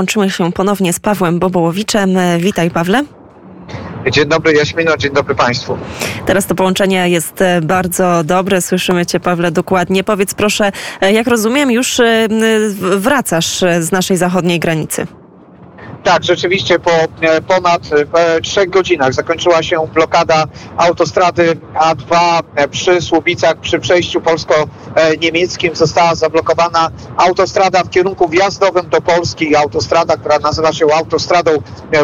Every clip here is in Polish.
Łączymy się ponownie z Pawłem Bobołowiczem. Witaj Pawle. Dzień dobry Jaśmino, dzień dobry Państwu. Teraz to połączenie jest e, bardzo dobre, słyszymy Cię Pawle dokładnie. Powiedz proszę, e, jak rozumiem już e, wracasz z naszej zachodniej granicy? Tak, rzeczywiście po e, ponad e, trzech godzinach zakończyła się blokada autostrady A2 e, przy Słubicach, przy przejściu polsko-niemieckim. Została zablokowana autostrada w kierunku wjazdowym do Polski, autostrada, która nazywa się Autostradą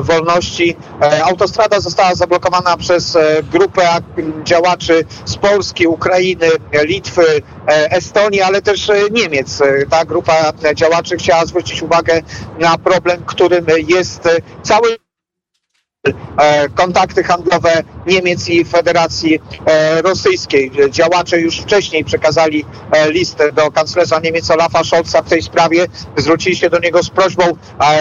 Wolności. Autostrada została zablokowana przez grupę działaczy z Polski, Ukrainy, Litwy, Estonii, ale też Niemiec. Ta grupa działaczy chciała zwrócić uwagę na problem, którym jest e, cały kontakty handlowe Niemiec i Federacji e, Rosyjskiej. Działacze już wcześniej przekazali e, listę do kanclerza Niemiec Olafa Scholza w tej sprawie. Zwrócili się do niego z prośbą,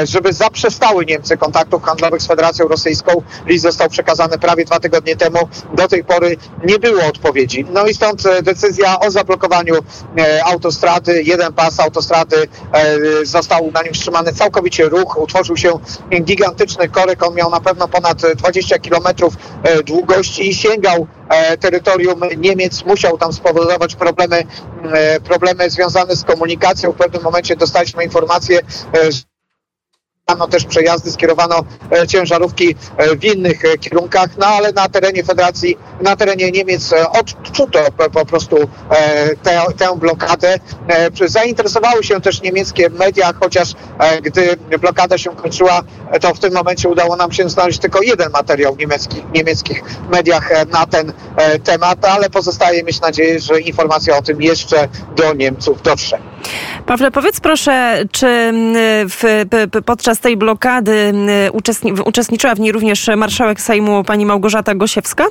żeby zaprzestały Niemcy kontaktów handlowych z Federacją Rosyjską. List został przekazany prawie dwa tygodnie temu. Do tej pory nie było odpowiedzi. No i stąd decyzja o zablokowaniu autostrady. Jeden pas autostrady został na nim wstrzymany całkowicie ruch. Utworzył się gigantyczny korek. On miał na pewno ponad 20 kilometrów e, długości i sięgał e, terytorium Niemiec, musiał tam spowodować problemy, e, problemy związane z komunikacją. W pewnym momencie dostaliśmy informację, że Skierowano też przejazdy, skierowano e, ciężarówki e, w innych e, kierunkach, no ale na terenie Federacji, na terenie Niemiec odczuto po prostu tę, tę blokadę. Zainteresowały się też niemieckie media, chociaż gdy blokada się kończyła, to w tym momencie udało nam się znaleźć tylko jeden materiał w niemieckich, niemieckich mediach na ten temat, ale pozostaje mieć nadzieję, że informacja o tym jeszcze do Niemców dotrze. Pawle, powiedz proszę, czy w, podczas tej blokady uczestni, uczestniczyła w niej również marszałek Sejmu pani Małgorzata Gosiewska?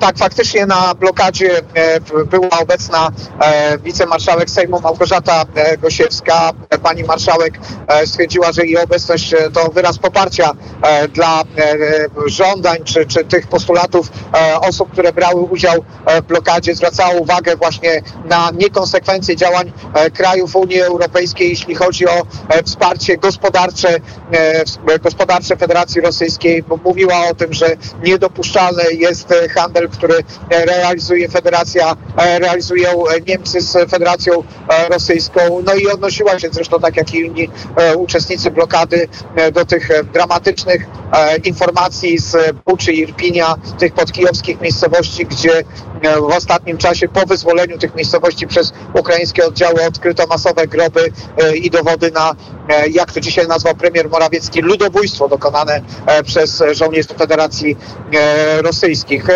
Tak, faktycznie na blokadzie e, była obecna e, wicemarszałek Sejmu Małgorzata e, Gosiewska. Pani marszałek stwierdziła, że jej obecność to wyraz poparcia dla żądań czy, czy tych postulatów osób, które brały udział w blokadzie. Zwracała uwagę właśnie na niekonsekwencje działań krajów Unii Europejskiej, jeśli chodzi o wsparcie gospodarcze, gospodarcze Federacji Rosyjskiej. Mówiła o tym, że niedopuszczalny jest handel który realizuje Federacja, e, realizują Niemcy z Federacją e, Rosyjską. No i odnosiła się zresztą tak jak i inni e, uczestnicy blokady do tych dramatycznych informacji z Buczy i Irpinia, tych podkijowskich miejscowości, gdzie w ostatnim czasie po wyzwoleniu tych miejscowości przez ukraińskie oddziały odkryto masowe groby i dowody na, jak to dzisiaj nazwał premier Morawiecki, ludobójstwo dokonane przez żołnierzy Federacji Rosyjskich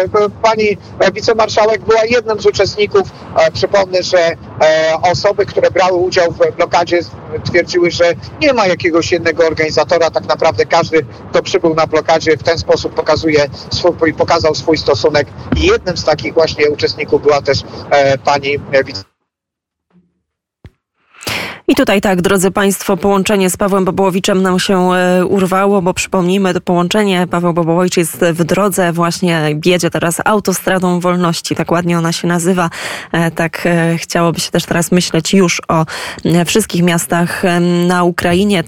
pani wicemarszałek była jednym z uczestników. E, przypomnę, że e, osoby, które brały udział w blokadzie twierdziły, że nie ma jakiegoś jednego organizatora. Tak naprawdę każdy, kto przybył na blokadzie w ten sposób pokazuje swój, pokazał swój stosunek. I jednym z takich właśnie uczestników była też e, pani wicemarszałek i tutaj tak, drodzy Państwo, połączenie z Pawłem Bobołowiczem nam się e, urwało, bo przypomnijmy, to połączenie Paweł Bobołowicz jest w drodze, właśnie jedzie teraz autostradą wolności, tak ładnie ona się nazywa. E, tak e, chciałoby się też teraz myśleć już o wszystkich miastach na Ukrainie.